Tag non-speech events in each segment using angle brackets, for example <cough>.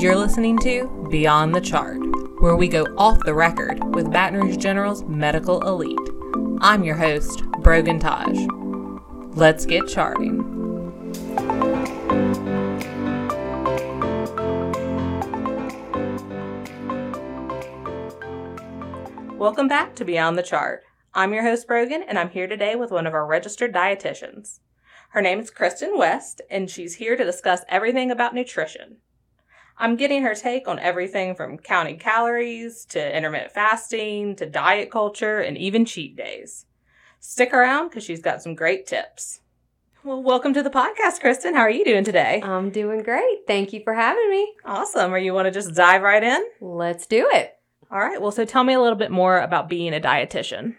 You're listening to Beyond the Chart, where we go off the record with Baton Rouge General's medical elite. I'm your host, Brogan Taj. Let's get charting. Welcome back to Beyond the Chart. I'm your host, Brogan, and I'm here today with one of our registered dietitians. Her name is Kristen West, and she's here to discuss everything about nutrition. I'm getting her take on everything from counting calories to intermittent fasting to diet culture and even cheat days. Stick around because she's got some great tips. Well, welcome to the podcast, Kristen. How are you doing today? I'm doing great. Thank you for having me. Awesome. Or you want to just dive right in? Let's do it. All right. Well, so tell me a little bit more about being a dietitian.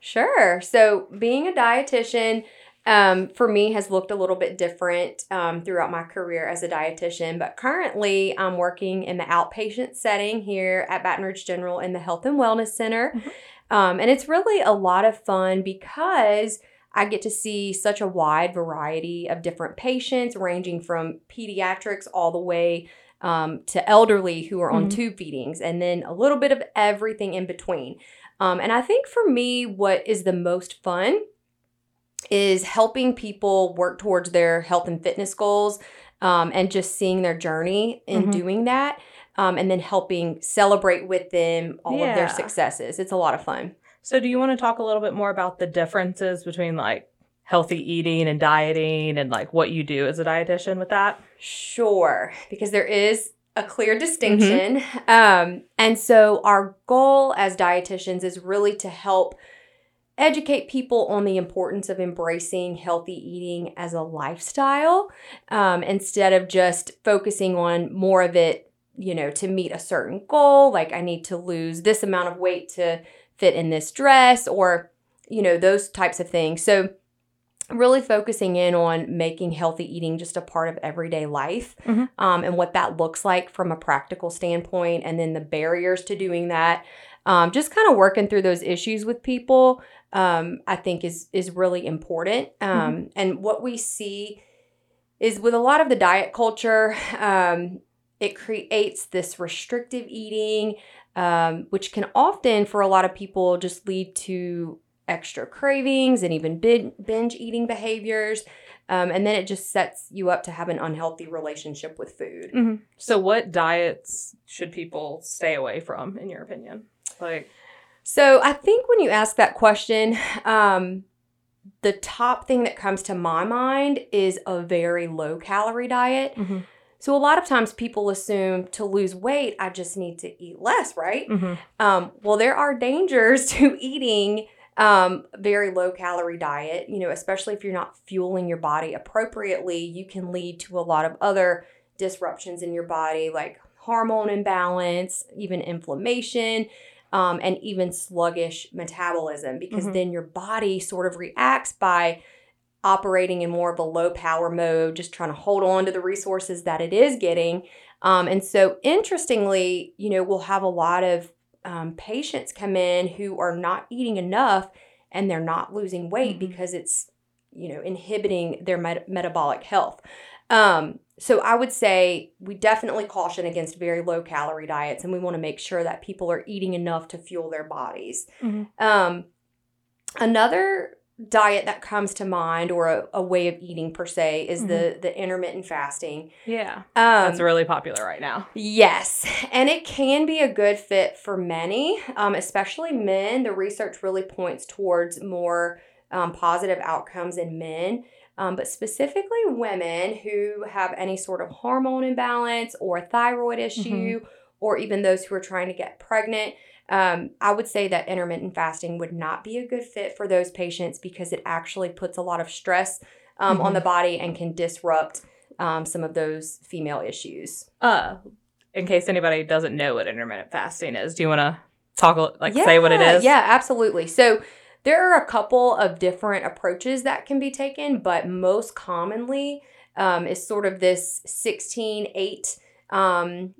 Sure. So, being a dietitian, um, for me has looked a little bit different um, throughout my career as a dietitian, but currently I'm working in the outpatient setting here at Baton Rouge General in the Health and Wellness Center. Mhm. Um, and it's really a lot of fun because I get to see such a wide variety of different patients, ranging from pediatrics all the way um, to elderly who are on Mhm. tube feedings, and then a little bit of everything in between. Um, and I think for me, what is the most fun is helping people work towards their health and fitness goals um, and just seeing their journey in Mhm. doing that. Um, and then helping celebrate with them all of their successes. It's a lot of fun. So, do you want to talk a little bit more about the differences between like healthy eating and dieting and like what you do as a dietitian with that? Sure, because there is a clear distinction. Um, and so, our goal as dietitians is really to help educate people on the importance of embracing healthy eating as a lifestyle um, instead of just focusing on more of it, you know, to meet a certain goal. Like, I need to lose this amount of weight to fit in this dress or, you know, those types of things. So, really focusing in on making healthy eating just a part of everyday life Mhm. um, and what that looks like from a practical standpoint and then the barriers to doing that um, just kind of working through those issues with people um, i think is is really important. Um, and what we see is with a lot of the diet culture um, it creates this restrictive eating um, which can often for a lot of people just lead to extra cravings and even binge eating behaviors. Um, and then it just sets you up to have an unhealthy relationship with food. So, what diets should people stay away from, in your opinion? Like, So I think when you ask that question, um, the top thing that comes to my mind is a very low calorie diet. Mhm. So a lot of times people assume to lose weight, I just need to eat less, right? mhm. Um, well, there are dangers <laughs> to eating um, very low calorie diet. You know, especially if you're not fueling your body appropriately, you can lead to a lot of other disruptions in your body, like hormone imbalance, even inflammation. Um, and even sluggish metabolism because Mhm. then your body sort of reacts by operating in more of a low power mode, just trying to hold on to the resources that it is getting. Um, and so, interestingly, you know, we'll have a lot of um, patients come in who are not eating enough and they're not losing weight Mhm. because it's, you know, inhibiting their met- metabolic health. Um, so, I would say we definitely caution against very low calorie diets and we want to make sure that people are eating enough to fuel their bodies. Mhm. Um, another diet that comes to mind or a, a way of eating per se is the the intermittent fasting yeah, um, that's really popular right now. Yes, and it can be a good fit for many, um, especially men. The research really points towards more um, positive outcomes in men, um, but specifically women who have any sort of hormone imbalance or thyroid issue, or even those who are trying to get pregnant. Um, I would say that intermittent fasting would not be a good fit for those patients because it actually puts a lot of stress um, on Mhm. the body and can disrupt um, some of those female issues. Uh, in case anybody doesn't know what intermittent fasting is, do you want to talk like say what it is? Yeah, absolutely. So there are a couple of different approaches that can be taken, but most commonly um, is sort of this 16 8 um,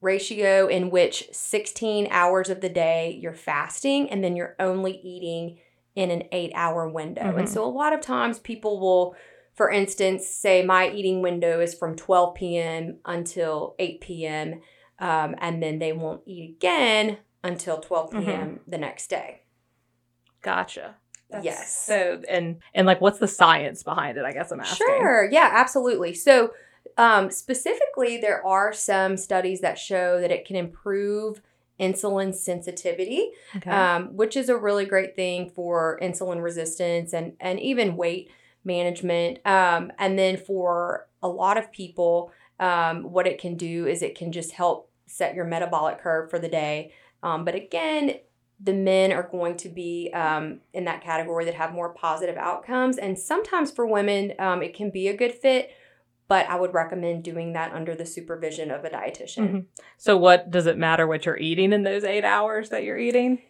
ratio in which 16 hours of the day you're fasting and then you're only eating in an eight hour window. And Mhm. so a lot of times people will for instance, say my eating window is from 12 p.m. until 8 p.m., um, and then they won't eat again until 12 p.m. Mhm. the next day. Gotcha. Yes. So and and like what's the science behind it? I guess I'm asking. Sure. Yeah, absolutely. So, um, specifically, there are some studies that show that it can improve insulin sensitivity, Okay. um, which is a really great thing for insulin resistance and, and even weight management. Um, and then for a lot of people, um, what it can do is it can just help set your metabolic curve for the day. Um, but again, the men are going to be um, in that category that have more positive outcomes. And sometimes for women, um, it can be a good fit, but I would recommend doing that under the supervision of a dietitian. Mhm. So what does it matter what you're eating in those eight hours that you're eating?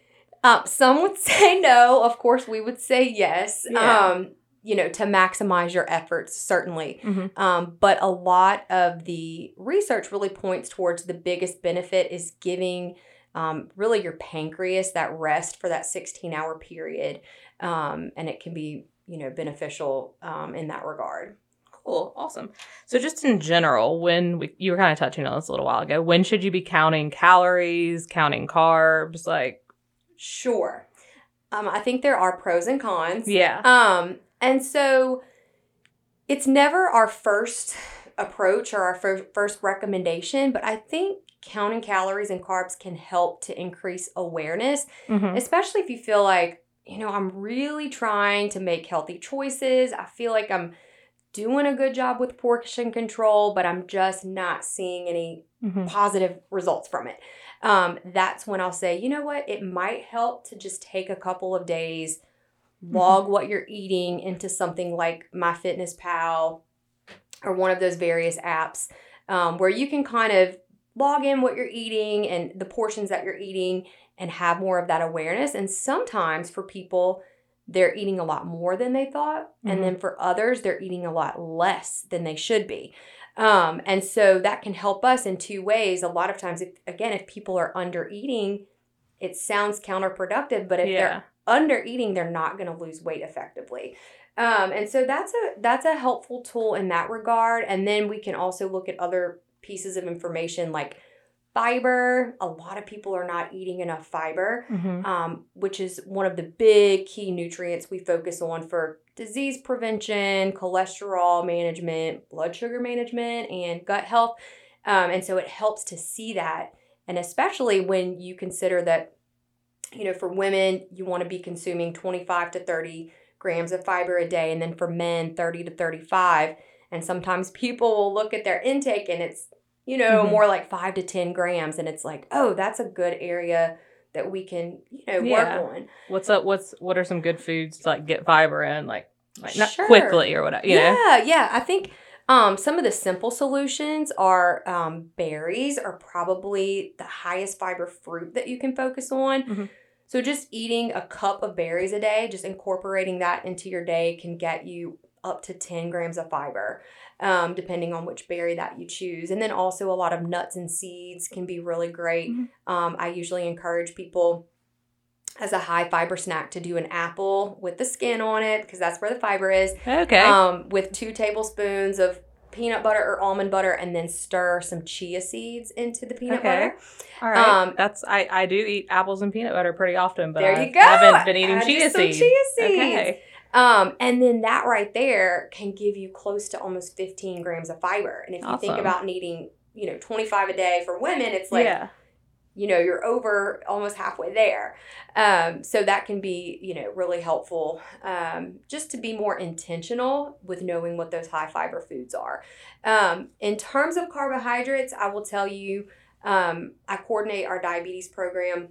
Um, some would <laughs> say no. Of course, we would say yes. Yeah. Um, you know, to maximize your efforts, certainly. Mhm. Um, but a lot of the research really points towards the biggest benefit is giving um, really your pancreas that rest for that 16 hour period. Um, and it can be, you know, beneficial um, in that regard. Cool, awesome. So just in general, when we, you were kind of touching on this a little while ago, when should you be counting calories, counting carbs? Like, Sure. Um, I think there are pros and cons. yeah, Um, and so it's never our first approach or our fir- first recommendation, but I think counting calories and carbs can help to increase awareness, Mhm. especially if you feel like, you know, I'm really trying to make healthy choices. I feel like I'm doing a good job with portion control, but I'm just not seeing any Mhm. positive results from it. Um, that's when I'll say, you know what, it might help to just take a couple of days, log what you're eating into something like MyFitnessPal or one of those various apps um, where you can kind of log in what you're eating and the portions that you're eating and have more of that awareness. And sometimes for people, they're eating a lot more than they thought. And Mhm. then for others, they're eating a lot less than they should be. Um, and so that can help us in two ways. A lot of times, if, again, if people are under eating, it sounds counterproductive, but if yeah, they're under eating, they're not going to lose weight effectively. Um, and so that's a that's a helpful tool in that regard. And then we can also look at other pieces of information like fiber. A lot of people are not eating enough fiber Mhm. um, which is one of the big key nutrients we focus on for disease prevention, cholesterol management, blood sugar management, and gut health. Um, and so it helps to see that. And especially when you consider that, you know, for women, you want to be consuming 25 to 30 grams of fiber a day, and then for men, 30 to 35. And sometimes <laughs> people will look at their intake and it's, you know, Mhm. more like five to 10 grams. And it's like, oh, that's a good area that we can, you know, Yeah. work on. what's up? What's what are some good foods to like get fiber in, like like not Sure. quickly or whatever, you know? yeah, yeah. I think um, some of the simple solutions are um, berries are probably the highest fiber fruit that you can focus on. Mhm. So just eating a cup of berries a day, just incorporating that into your day can get you up to 10 grams of fiber, um, depending on which berry that you choose. And then also a lot of nuts and seeds can be really great. Mhm. Um, I usually encourage people as a high fiber snack to do an apple with the skin on it because that's where the fiber is Okay. um, with two tablespoons of peanut butter or almond butter, and then stir some chia seeds into the peanut Okay. butter. All right. um, That's I I do eat apples and peanut butter pretty often, but there I go. haven't been eating Add chia some seeds. Chia seeds. Okay. Um, and then that right there can give you close to almost 15 grams of fiber. And if you think about needing, you know, 25 a day for women, it's like yeah. you know you're over almost halfway there um, so that can be you know really helpful um, just to be more intentional with knowing what those high fiber foods are um, in terms of carbohydrates i will tell you um, i coordinate our diabetes program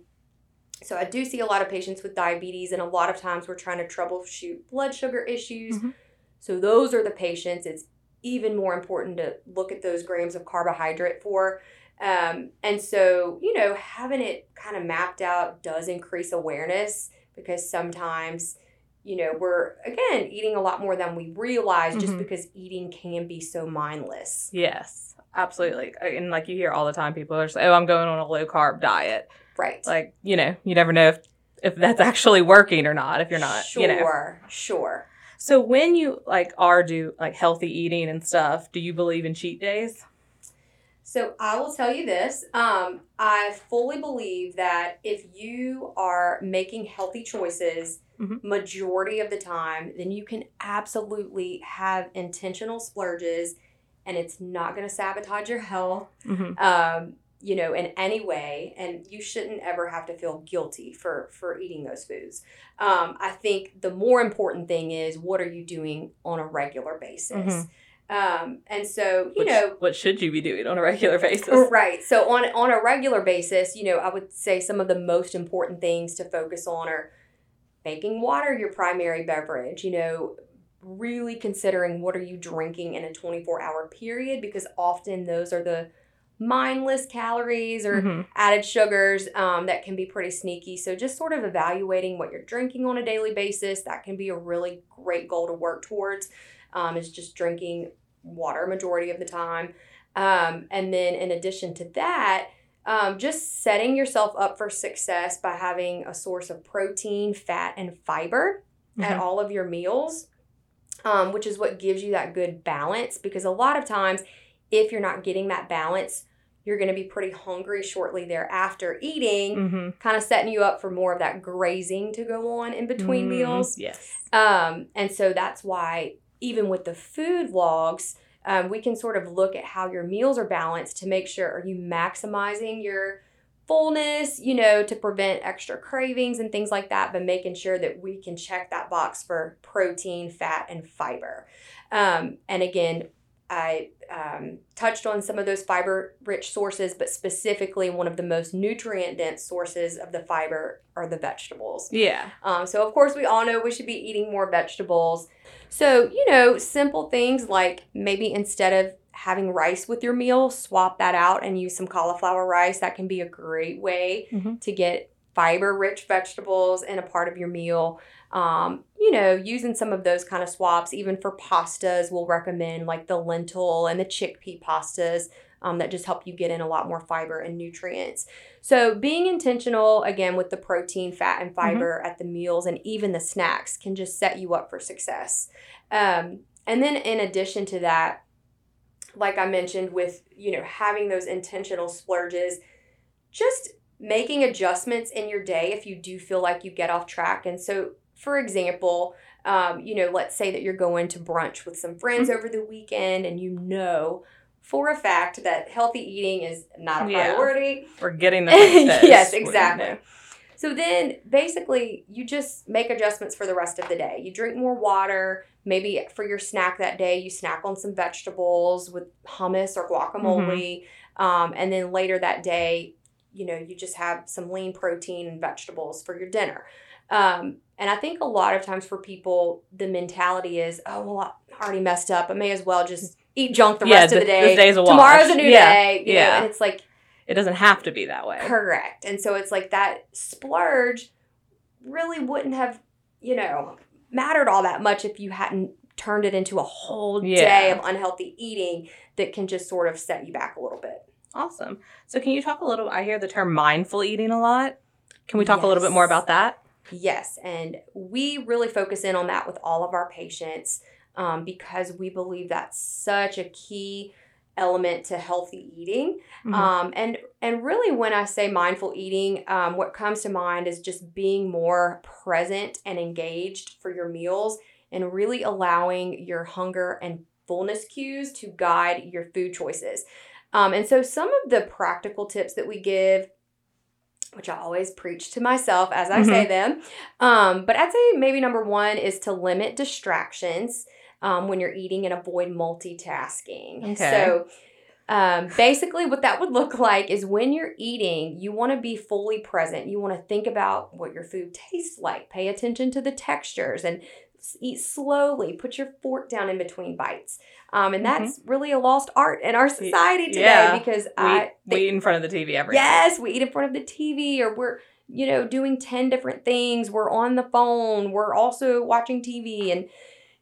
so i do see a lot of patients with diabetes and a lot of times we're trying to troubleshoot blood sugar issues Mhm. so those are the patients it's even more important to look at those grams of carbohydrate for um, and so, you know, having it kind of mapped out does increase awareness because sometimes, you know, we're again eating a lot more than we realize just Mhm. because eating can be so mindless. Yes. Absolutely. And like you hear all the time people are saying, Oh, I'm going on a low carb diet. Right. Like, you know, you never know if if that's actually working or not, if you're not, sure, you know. sure. So when you like are do like healthy eating and stuff, do you believe in cheat days? So I will tell you this. Um, I fully believe that if you are making healthy choices Mhm. majority of the time, then you can absolutely have intentional splurges and it's not going to sabotage your health. Mm-hmm. Um, you know, in any way, and you shouldn't ever have to feel guilty for for eating those foods. Um, I think the more important thing is what are you doing on a regular basis. Mhm. Um, and so you Which, know, what should you be doing on a regular basis? <laughs> Right. So on on a regular basis, you know, I would say some of the most important things to focus on are making water your primary beverage, you know, really considering what are you drinking in a 24-hour period because often those are the mindless calories or Mhm. added sugars um, that can be pretty sneaky. So just sort of evaluating what you're drinking on a daily basis, that can be a really great goal to work towards. Um, is just drinking water majority of the time. Um, and then in addition to that, um, just setting yourself up for success by having a source of protein, fat, and fiber at Mhm. all of your meals, um, which is what gives you that good balance. Because a lot of times, if you're not getting that balance, you're going to be pretty hungry shortly thereafter eating, Mhm. kind of setting you up for more of that grazing to go on in between Mm, meals. Yes. Um, and so that's why, even with the food logs, um, we can sort of look at how your meals are balanced to make sure are you maximizing your fullness, you know, to prevent extra cravings and things like that, but making sure that we can check that box for protein, fat, and fiber. Um, and again, I um, touched on some of those fiber rich sources, but specifically, one of the most nutrient dense sources of the fiber are the vegetables. Yeah. Um, so, of course, we all know we should be eating more vegetables. So, you know, simple things like maybe instead of having rice with your meal, swap that out and use some cauliflower rice. That can be a great way Mhm. to get fiber rich vegetables in a part of your meal. Um, you know, using some of those kind of swaps, even for pastas, we'll recommend like the lentil and the chickpea pastas um, that just help you get in a lot more fiber and nutrients. So, being intentional again with the protein, fat, and fiber at the meals and even the snacks can just set you up for success. Um, and then, in addition to that, like I mentioned, with you know having those intentional splurges, just making adjustments in your day if you do feel like you get off track. And so, for example, um, you know, let's say that you're going to brunch with some friends over the weekend, and you know for a fact that healthy eating is not a priority. We're getting the <laughs> yes, What do you exactly. So then basically you just make adjustments for the rest of the day. You drink more water. Maybe for your snack that day, you snack on some vegetables with hummus or guacamole. Um, and then later that day, you know, you just have some lean protein and vegetables for your dinner. Um, and I think a lot of times for people, the mentality is, oh, well, I already messed up. I may as well just eat junk the Yeah, rest of the day. day's a wash. Tomorrow's a new Yeah, day. You know, yeah. and it's like, It doesn't have to be that way. Correct. And so it's like that splurge really wouldn't have, you know, mattered all that much if you hadn't turned it into a whole day of unhealthy eating that can just sort of set you back a little bit. Awesome. So can you talk a little? I hear the term mindful eating a lot. Can we talk a little bit more about that? Yes, and we really focus in on that with all of our patients um, because we believe that's such a key element to healthy eating. Mhm. Um, and and really, when I say mindful eating, um, what comes to mind is just being more present and engaged for your meals, and really allowing your hunger and fullness cues to guide your food choices. Um, and so, some of the practical tips that we give which I always preach to myself as I say them. Um, but I'd say maybe number one is to limit distractions um, when you're eating and avoid multitasking. Okay. So um, basically, what that would look like is when you're eating, you want to be fully present. You want to think about what your food tastes like, pay attention to the textures, and eat slowly. Put your fork down in between bites. Um, and that's really a lost art in our society today yeah. because We, I we eat in front of the TV every yes, we eat in front of the TV or we're, you know, doing 10 different things. We're on the phone. We're also watching TV. And,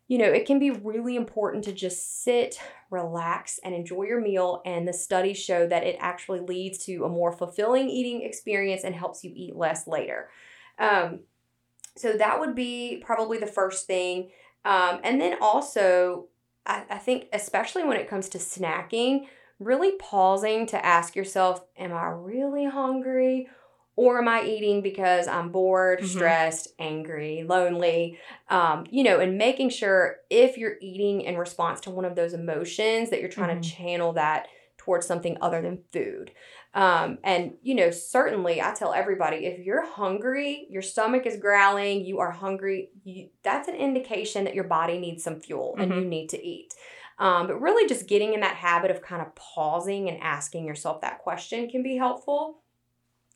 you know, it can be really important to just sit, relax, and enjoy your meal. And the studies show that it actually leads to a more fulfilling eating experience and helps you eat less later. Um, so that would be probably the first thing. Um, and then also, I, I think, especially when it comes to snacking, really pausing to ask yourself, Am I really hungry? Or am I eating because I'm bored, Mhm. stressed, angry, lonely? Um, you know, and making sure if you're eating in response to one of those emotions that you're trying Mhm. to channel that towards something other than food. Um, and you know, certainly I tell everybody if you're hungry, your stomach is growling, you are hungry, you, that's an indication that your body needs some fuel and Mhm. you need to eat. Um, but really, just getting in that habit of kind of pausing and asking yourself that question can be helpful.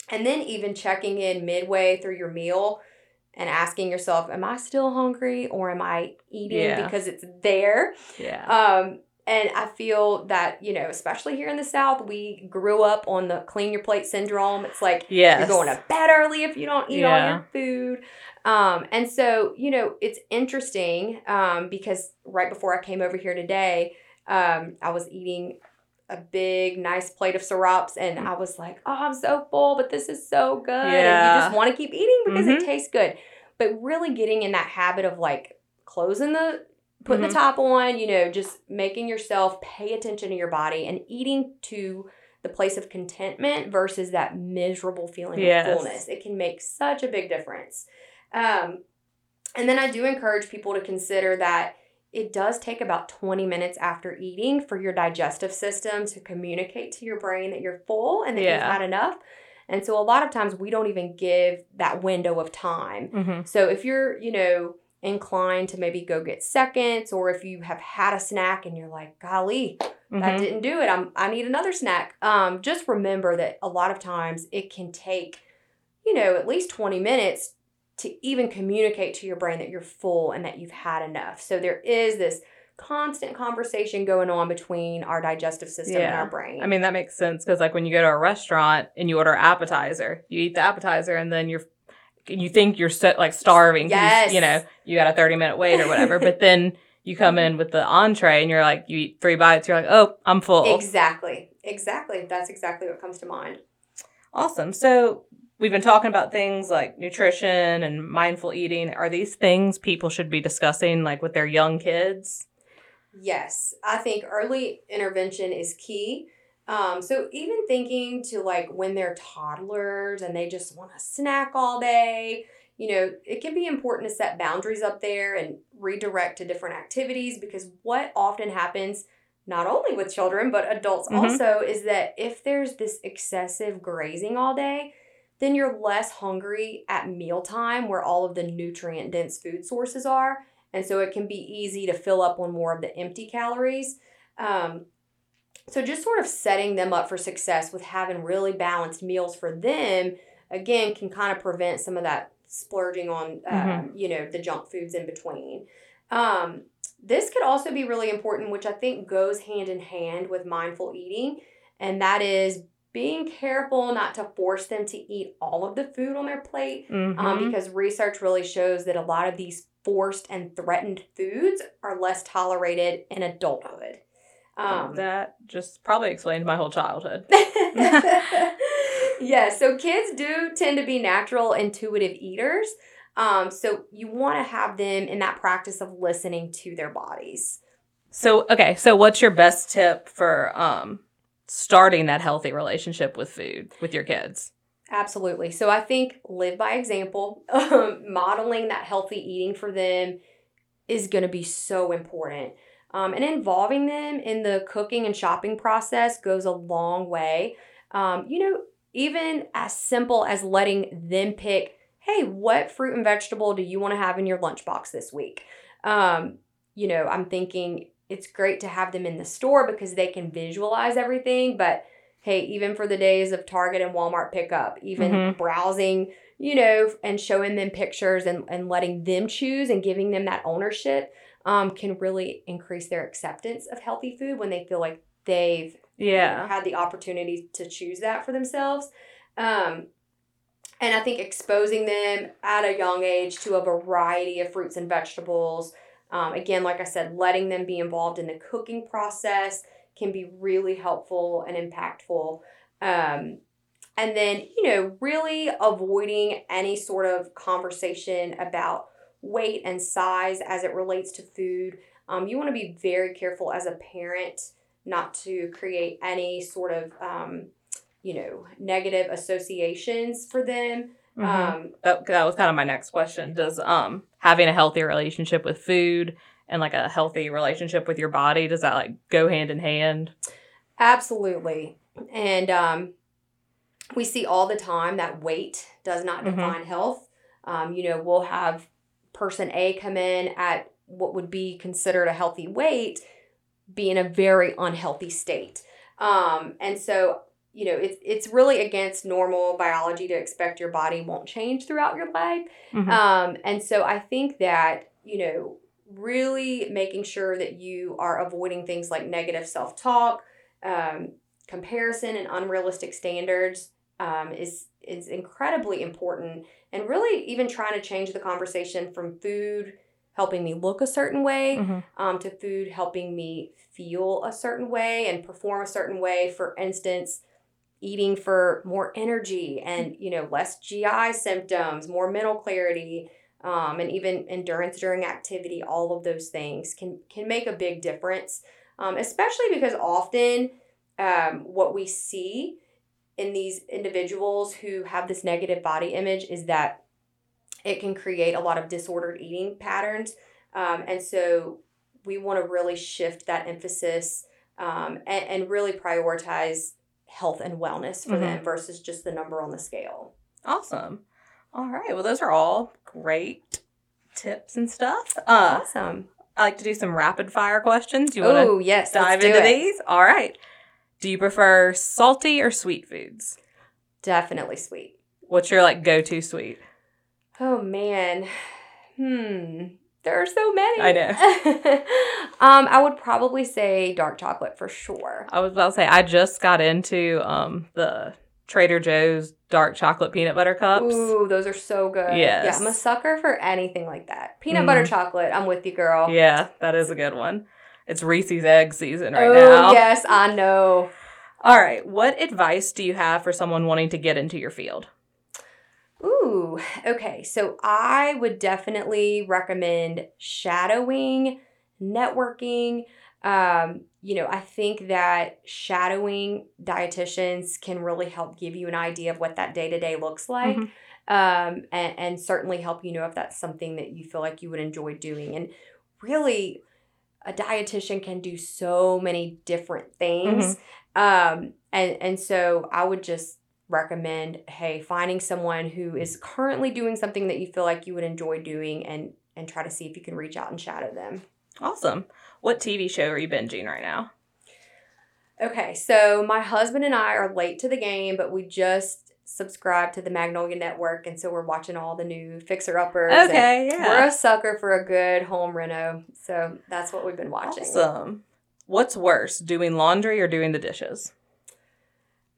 And then even checking in midway through your meal and asking yourself, Am I still hungry or am I eating Yeah. because it's there? Yeah. Um, and I feel that, you know, especially here in the South, we grew up on the clean your plate syndrome. It's like yes. you're going to bed early if you don't eat all your food. Um, and so, you know, it's interesting um, because right before I came over here today, um, I was eating a big, nice plate of syrups, and I was like, oh, I'm so full, but this is so good. And you just want to keep eating because Mhm. it tastes good. But really getting in that habit of like closing the, putting Mhm. the top on, you know, just making yourself pay attention to your body and eating to the place of contentment versus that miserable feeling Yes. of fullness. It can make such a big difference. Um, and then I do encourage people to consider that it does take about 20 minutes after eating for your digestive system to communicate to your brain that you're full and that you've had enough. And so a lot of times we don't even give that window of time. hmm So if you're, you know, inclined to maybe go get seconds or if you have had a snack and you're like, golly, that hmm didn't do it. I'm I need another snack. Um, just remember that a lot of times it can take, you know, at least 20 minutes to even communicate to your brain that you're full and that you've had enough. So there is this constant conversation going on between our digestive system and our brain. I mean, that makes sense because, like, when you go to a restaurant and you order appetizer, you eat the appetizer and then you're, you think you're so, like starving. Yes. You know, you got a 30 minute wait or whatever. but then you come in with the entree and you're like, you eat three bites, you're like, oh, I'm full. exactly. Exactly. That's exactly what comes to mind. Awesome. So we've been talking about things like nutrition and mindful eating. Are these things people should be discussing like with their young kids? Yes, I think early intervention is key. Um, so even thinking to like when they're toddlers and they just want to snack all day, you know, it can be important to set boundaries up there and redirect to different activities because what often happens, not only with children but adults Mhm. also, is that if there's this excessive grazing all day, then you're less hungry at mealtime where all of the nutrient dense food sources are. And so it can be easy to fill up on more of the empty calories. Um, so just sort of setting them up for success with having really balanced meals for them, again, can kind of prevent some of that splurging on, um, you know, the junk foods in between. Um, this could also be really important, which I think goes hand in hand with mindful eating, and that is being careful not to force them to eat all of the food on their plate um, Mhm. because research really shows that a lot of these forced and threatened foods are less tolerated in adulthood. Um, that just probably explained my whole childhood. <laughs> <laughs> yeah, so kids do tend to be natural, intuitive eaters. Um, so you want to have them in that practice of listening to their bodies. So, okay, so what's your best tip for um starting that healthy relationship with food with your kids? Absolutely. So I think live by example, <laughs> modeling that healthy eating for them is going to be so important. Um, and involving them in the cooking and shopping process goes a long way. Um, you know, even as simple as letting them pick, hey, what fruit and vegetable do you want to have in your lunchbox this week? Um, you know, I'm thinking it's great to have them in the store because they can visualize everything, but hey, even for the days of Target and Walmart pickup, even Mhm. browsing, you know, and showing them pictures and, and letting them choose and giving them that ownership um, can really increase their acceptance of healthy food when they feel like they've you know, Yeah. had the opportunity to choose that for themselves. Um, and I think exposing them at a young age to a variety of fruits and vegetables, um, again, like I said, letting them be involved in the cooking process can be really helpful and impactful. Um, and then, you know, really avoiding any sort of conversation about weight and size as it relates to food. Um, you want to be very careful as a parent not to create any sort of um, you know negative associations for them. Mhm. Um, that, that was kind of my next question. Does um having a healthy relationship with food and like a healthy relationship with your body does that like go hand in hand? Absolutely. And um, we see all the time that weight does not Mhm. define health. Um, you know, we'll have person A come in at what would be considered a healthy weight, be in a very unhealthy state. Um, and so, you know, it's it's really against normal biology to expect your body won't change throughout your life. Mhm. Um, and so I think that, you know, really making sure that you are avoiding things like negative self talk, um, comparison, and unrealistic standards um, is, is incredibly important. And really, even trying to change the conversation from food helping me look a certain way Mhm. um, to food helping me feel a certain way and perform a certain way. For instance, eating for more energy and you know less GI symptoms, more mental clarity, um, and even endurance during activity. All of those things can can make a big difference, um, especially because often um, what we see in these individuals who have this negative body image is that it can create a lot of disordered eating patterns. Um, and so we want to really shift that emphasis um, and, and really prioritize health and wellness for them versus just the number on the scale. Awesome. All right. Well, those are all great tips and stuff. Uh, Awesome. I like to do some rapid fire questions. You want to Oh, yes. dive into it. these? All right. Do you prefer salty or sweet foods? Definitely sweet. What's your like go-to sweet? Oh, man. Hmm. There are so many. I know. <laughs> um, I would probably say dark chocolate for sure. I was about to say I just got into um the Trader Joe's dark chocolate peanut butter cups. Ooh, those are so good. Yes. Yeah, I'm a sucker for anything like that. Peanut butter Mhm. chocolate, I'm with you, girl. Yeah, that is a good one. It's Reese's egg season right oh, now. yes, I know. All right. What advice do you have for someone wanting to get into your field? Ooh, okay. So I would definitely recommend shadowing, networking. Um, you know, I think that shadowing dietitians can really help give you an idea of what that day to day looks like. Mhm. Um, and, and certainly help you know if that's something that you feel like you would enjoy doing. And really, a dietitian can do so many different things. Um, and, and so I would just recommend hey finding someone who is currently doing something that you feel like you would enjoy doing and and try to see if you can reach out and shadow them Awesome. What TV show are you binging right now? okay so my husband and i are late to the game but we just subscribed to the magnolia network and so we're watching all the new fixer uppers Okay, we're a sucker for a good home reno so that's what we've been watching Awesome. What's worse, doing laundry or doing the dishes?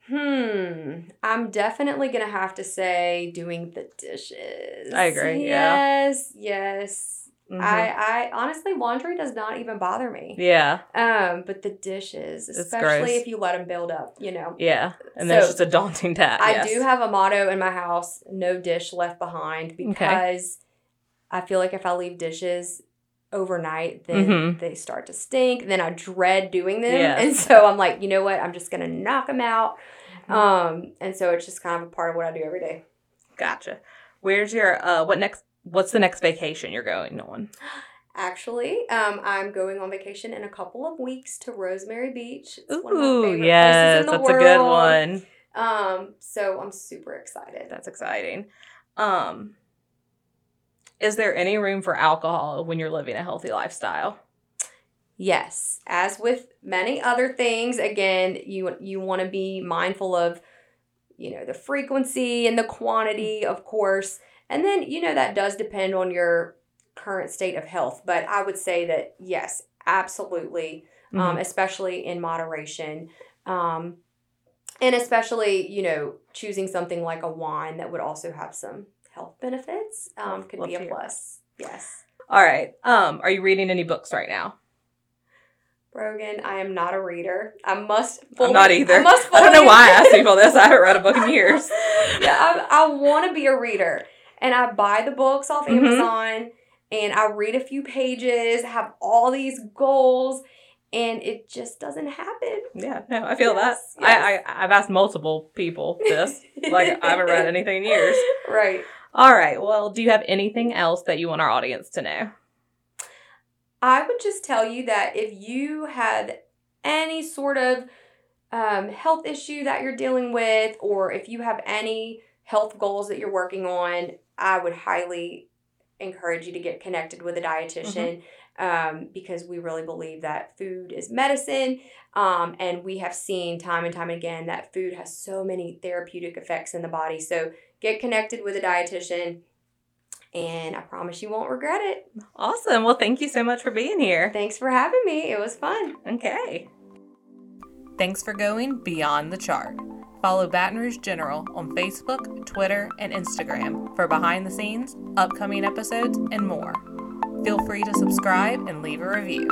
Hmm. I'm definitely gonna have to say doing the dishes. I agree, yeah. Yes, yes, Mhm. I, I honestly laundry does not even bother me. yeah, Um, but the dishes, especially if you let them build up, you know. yeah. And So, just a daunting task. I yes. do have a motto in my house: no dish left behind, because I feel like if I leave dishes overnight, then Mhm. they start to stink. Then I dread doing them, Yes. and so I'm like, you know what? I'm just gonna knock them out. Mhm. Um, and so it's just kind of a part of what I do every day. Gotcha. Where's your uh what next what's the next vacation you're going on? Actually, um, I'm going on vacation in a couple of weeks to Rosemary Beach. It's one of my Ooh, yes, places in the that's a good one. Um, so I'm super excited. That's exciting. Um is there any room for alcohol when you're living a healthy lifestyle? Yes, as with many other things, again, you you want to be mindful of, you know, the frequency and the quantity, of course, and then you know that does depend on your current state of health. But I would say that yes, absolutely, um, Mhm. especially in moderation, um, and especially you know choosing something like a wine that would also have some health benefits um, could Love be a that. plus. Yes. All right. Um are you reading any books right now? Brogan, I am not a reader. I must. I'm not either. I, must I don't know why I asked <laughs> people this. I haven't read a book in years. yeah, I, I want to be a reader, and I buy the books off Mhm. Amazon, and I read a few pages, have all these goals, and it just doesn't happen. Yeah, no, I feel Yes, that. I, I I've asked multiple people this. like I haven't read anything in years. <laughs> Right. All right. Well, do you have anything else that you want our audience to know? I would just tell you that if you had any sort of um, health issue that you're dealing with, or if you have any health goals that you're working on, I would highly encourage you to get connected with a dietitian um, because we really believe that food is medicine. Um, and we have seen time and time again that food has so many therapeutic effects in the body. So get connected with a dietitian, and I promise you won't regret it. Awesome. Well, thank you so much for being here. Thanks for having me. It was fun. Okay. Thanks for going beyond the chart. Follow Baton Rouge General on Facebook, Twitter, and Instagram for behind the scenes, upcoming episodes, and more. Feel free to subscribe and leave a review.